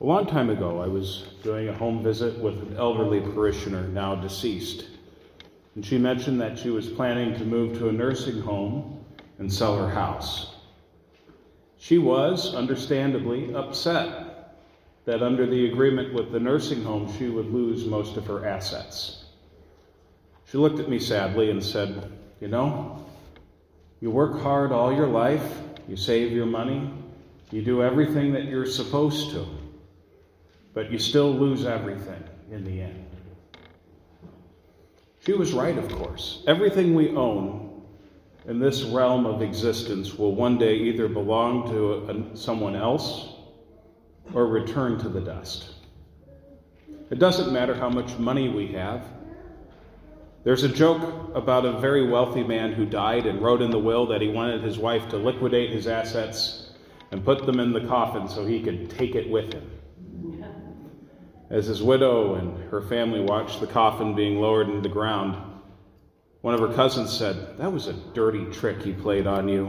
A long time ago, I was doing a home visit with an elderly parishioner, now deceased. And she mentioned that she was planning to move to a nursing home and sell her house. She was, understandably, upset that under the agreement with the nursing home, she would lose most of her assets. She looked at me sadly and said, You know, you work hard all your life, you save your money, you do everything that you're supposed to but you still lose everything in the end. She was right, of course. Everything we own in this realm of existence will one day either belong to a, someone else or return to the dust. It doesn't matter how much money we have. There's a joke about a very wealthy man who died and wrote in the will that he wanted his wife to liquidate his assets and put them in the coffin so he could take it with him. As his widow and her family watched the coffin being lowered into the ground, one of her cousins said, That was a dirty trick he played on you.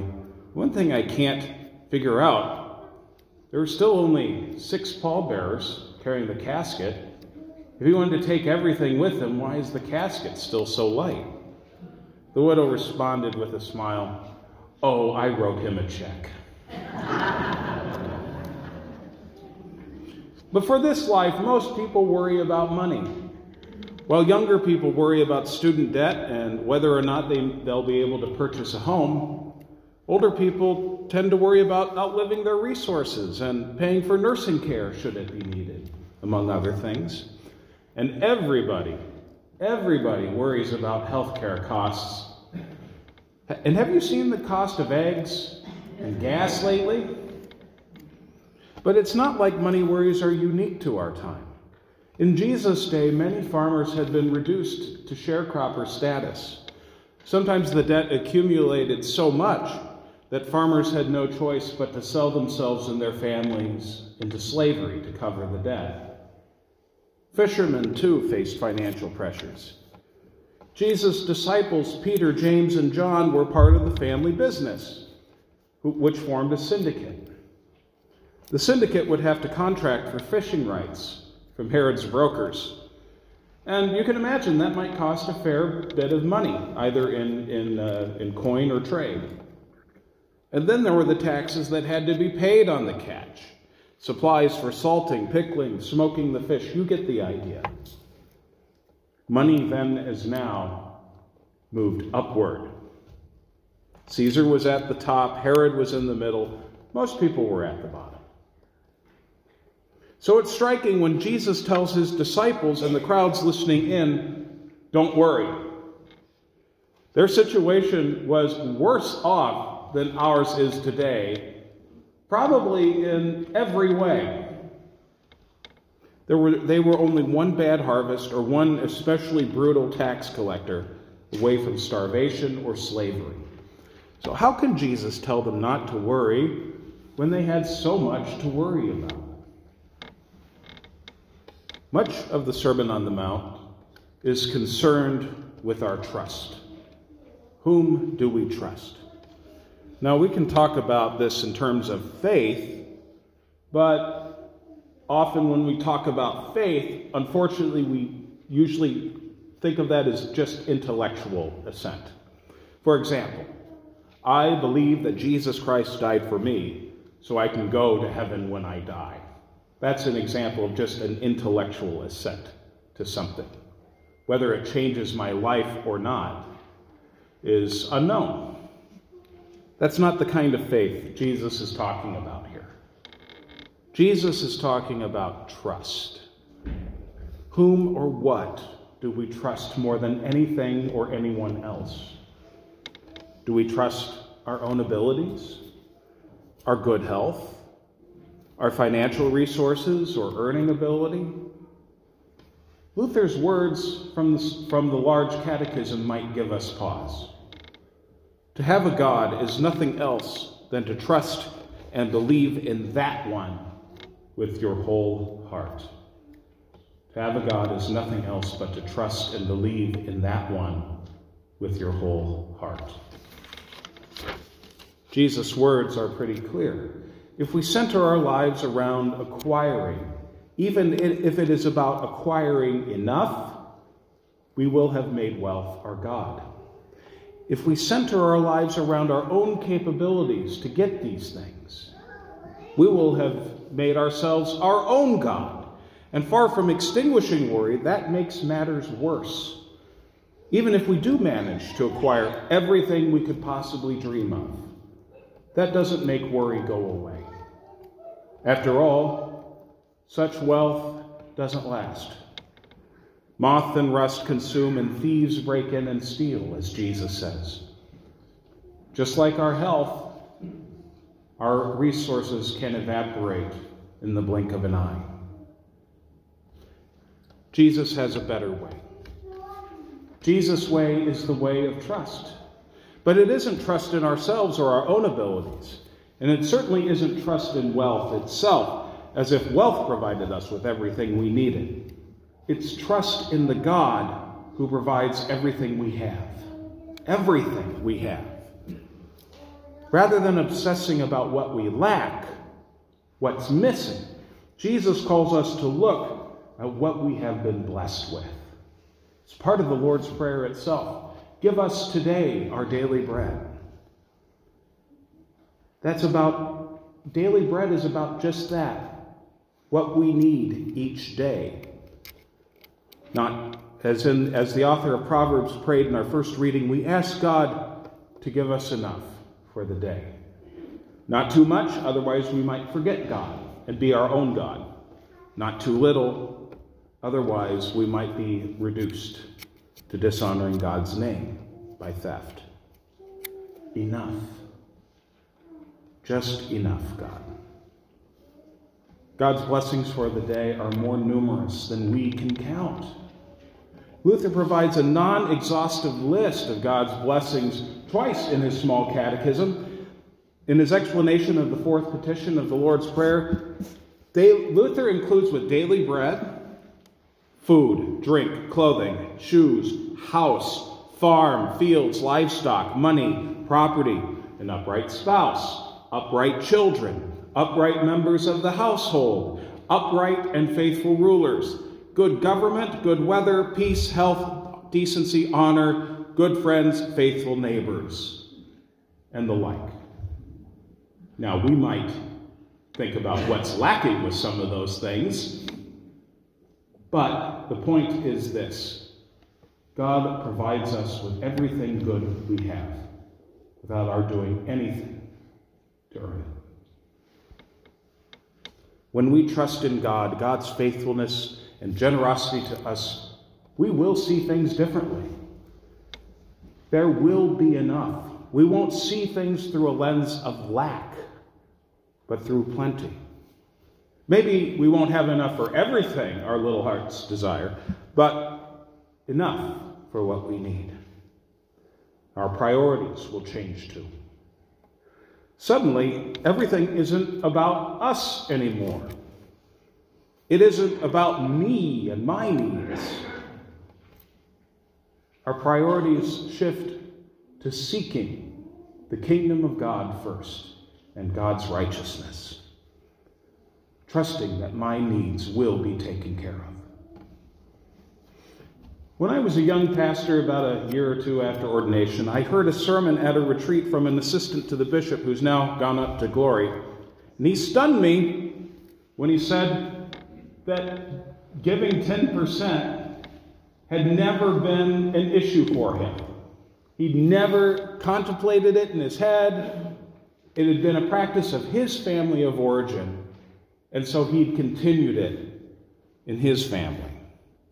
One thing I can't figure out there were still only six pallbearers carrying the casket. If he wanted to take everything with him, why is the casket still so light? The widow responded with a smile, Oh, I wrote him a check. But for this life, most people worry about money. While younger people worry about student debt and whether or not they, they'll be able to purchase a home, older people tend to worry about outliving their resources and paying for nursing care should it be needed, among other things. And everybody, everybody worries about healthcare costs. And have you seen the cost of eggs and gas lately? But it's not like money worries are unique to our time. In Jesus' day, many farmers had been reduced to sharecropper status. Sometimes the debt accumulated so much that farmers had no choice but to sell themselves and their families into slavery to cover the debt. Fishermen, too, faced financial pressures. Jesus' disciples, Peter, James, and John, were part of the family business, which formed a syndicate. The syndicate would have to contract for fishing rights from Herod's brokers. And you can imagine that might cost a fair bit of money, either in, in, uh, in coin or trade. And then there were the taxes that had to be paid on the catch supplies for salting, pickling, smoking the fish. You get the idea. Money then, as now, moved upward. Caesar was at the top, Herod was in the middle, most people were at the bottom. So it's striking when Jesus tells his disciples and the crowds listening in, don't worry. Their situation was worse off than ours is today, probably in every way. There were, they were only one bad harvest or one especially brutal tax collector away from starvation or slavery. So, how can Jesus tell them not to worry when they had so much to worry about? Much of the Sermon on the Mount is concerned with our trust. Whom do we trust? Now, we can talk about this in terms of faith, but often when we talk about faith, unfortunately, we usually think of that as just intellectual assent. For example, I believe that Jesus Christ died for me so I can go to heaven when I die. That's an example of just an intellectual assent to something. Whether it changes my life or not is unknown. That's not the kind of faith Jesus is talking about here. Jesus is talking about trust. Whom or what do we trust more than anything or anyone else? Do we trust our own abilities, our good health, our financial resources or earning ability. Luther's words from the, from the large catechism might give us pause. To have a God is nothing else than to trust and believe in that one with your whole heart. To have a God is nothing else but to trust and believe in that one with your whole heart. Jesus' words are pretty clear if we center our lives around acquiring even if it is about acquiring enough, we will have made wealth our God. If we center our lives around our own capabilities to get these things, we will have made ourselves our own God. And far from extinguishing worry, that makes matters worse. Even if we do manage to acquire everything we could possibly dream of, that doesn't make worry go away. After all, such wealth doesn't last. Moth and rust consume, and thieves break in and steal, as Jesus says. Just like our health, our resources can evaporate in the blink of an eye. Jesus has a better way. Jesus' way is the way of trust. But it isn't trust in ourselves or our own abilities. And it certainly isn't trust in wealth itself, as if wealth provided us with everything we needed. It's trust in the God who provides everything we have. Everything we have. Rather than obsessing about what we lack, what's missing, Jesus calls us to look at what we have been blessed with. It's part of the Lord's Prayer itself. Give us today our daily bread. That's about, daily bread is about just that, what we need each day. Not as, in, as the author of Proverbs prayed in our first reading, we ask God to give us enough for the day. Not too much, otherwise we might forget God and be our own God. Not too little, Otherwise, we might be reduced to dishonoring God's name by theft. Enough. Just enough, God. God's blessings for the day are more numerous than we can count. Luther provides a non exhaustive list of God's blessings twice in his small catechism. In his explanation of the fourth petition of the Lord's Prayer, Luther includes with daily bread, food, drink, clothing, shoes, house, farm, fields, livestock, money, property, an upright spouse, upright children, upright members of the household, upright and faithful rulers, good government, good weather, peace, health, decency, honor, good friends, faithful neighbors, and the like. Now, we might think about what's lacking with some of those things. But the point is this God provides us with everything good we have without our doing anything to earn it. When we trust in God, God's faithfulness and generosity to us, we will see things differently. There will be enough. We won't see things through a lens of lack, but through plenty. Maybe we won't have enough for everything our little hearts desire, but enough for what we need. Our priorities will change too. Suddenly, everything isn't about us anymore. It isn't about me and my needs. Our priorities shift to seeking the kingdom of God first and God's righteousness trusting that my needs will be taken care of. When I was a young pastor, about a year or two after ordination, I heard a sermon at a retreat from an assistant to the bishop who's now gone up to glory. And he stunned me when he said that giving 10% had never been an issue for him. He'd never contemplated it in his head. It had been a practice of his family of origin. And so he'd continued it in his family.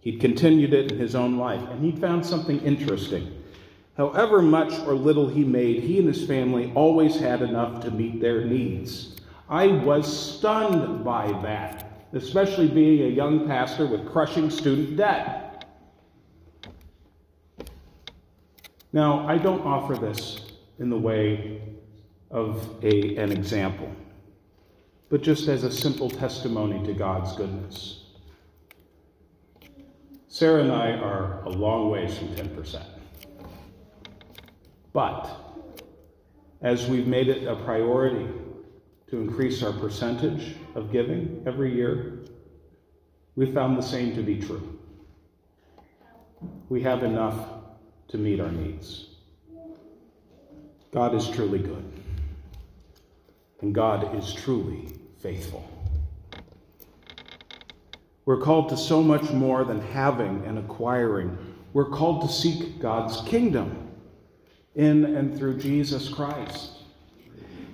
He'd continued it in his own life. And he'd found something interesting. However much or little he made, he and his family always had enough to meet their needs. I was stunned by that, especially being a young pastor with crushing student debt. Now, I don't offer this in the way of a, an example but just as a simple testimony to God's goodness. Sarah and I are a long ways from 10%. But as we've made it a priority to increase our percentage of giving every year, we found the same to be true. We have enough to meet our needs. God is truly good, and God is truly faithful. We're called to so much more than having and acquiring. We're called to seek God's kingdom in and through Jesus Christ.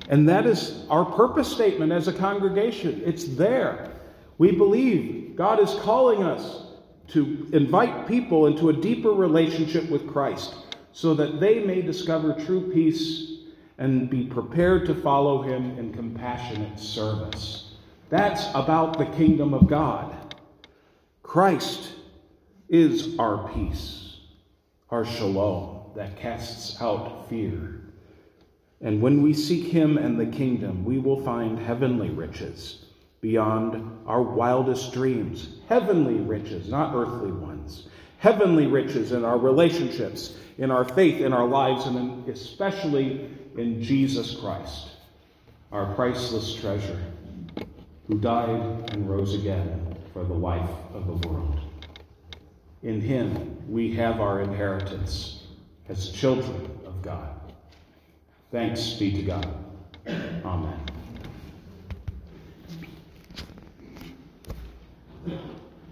And that is our purpose statement as a congregation. It's there. We believe God is calling us to invite people into a deeper relationship with Christ so that they may discover true peace and be prepared to follow him in compassionate service. That's about the kingdom of God. Christ is our peace, our shalom that casts out fear. And when we seek him and the kingdom, we will find heavenly riches beyond our wildest dreams. Heavenly riches, not earthly ones. Heavenly riches in our relationships, in our faith, in our lives, and especially in Jesus Christ, our priceless treasure, who died and rose again for the life of the world. In him we have our inheritance as children of God. Thanks be to God. Amen.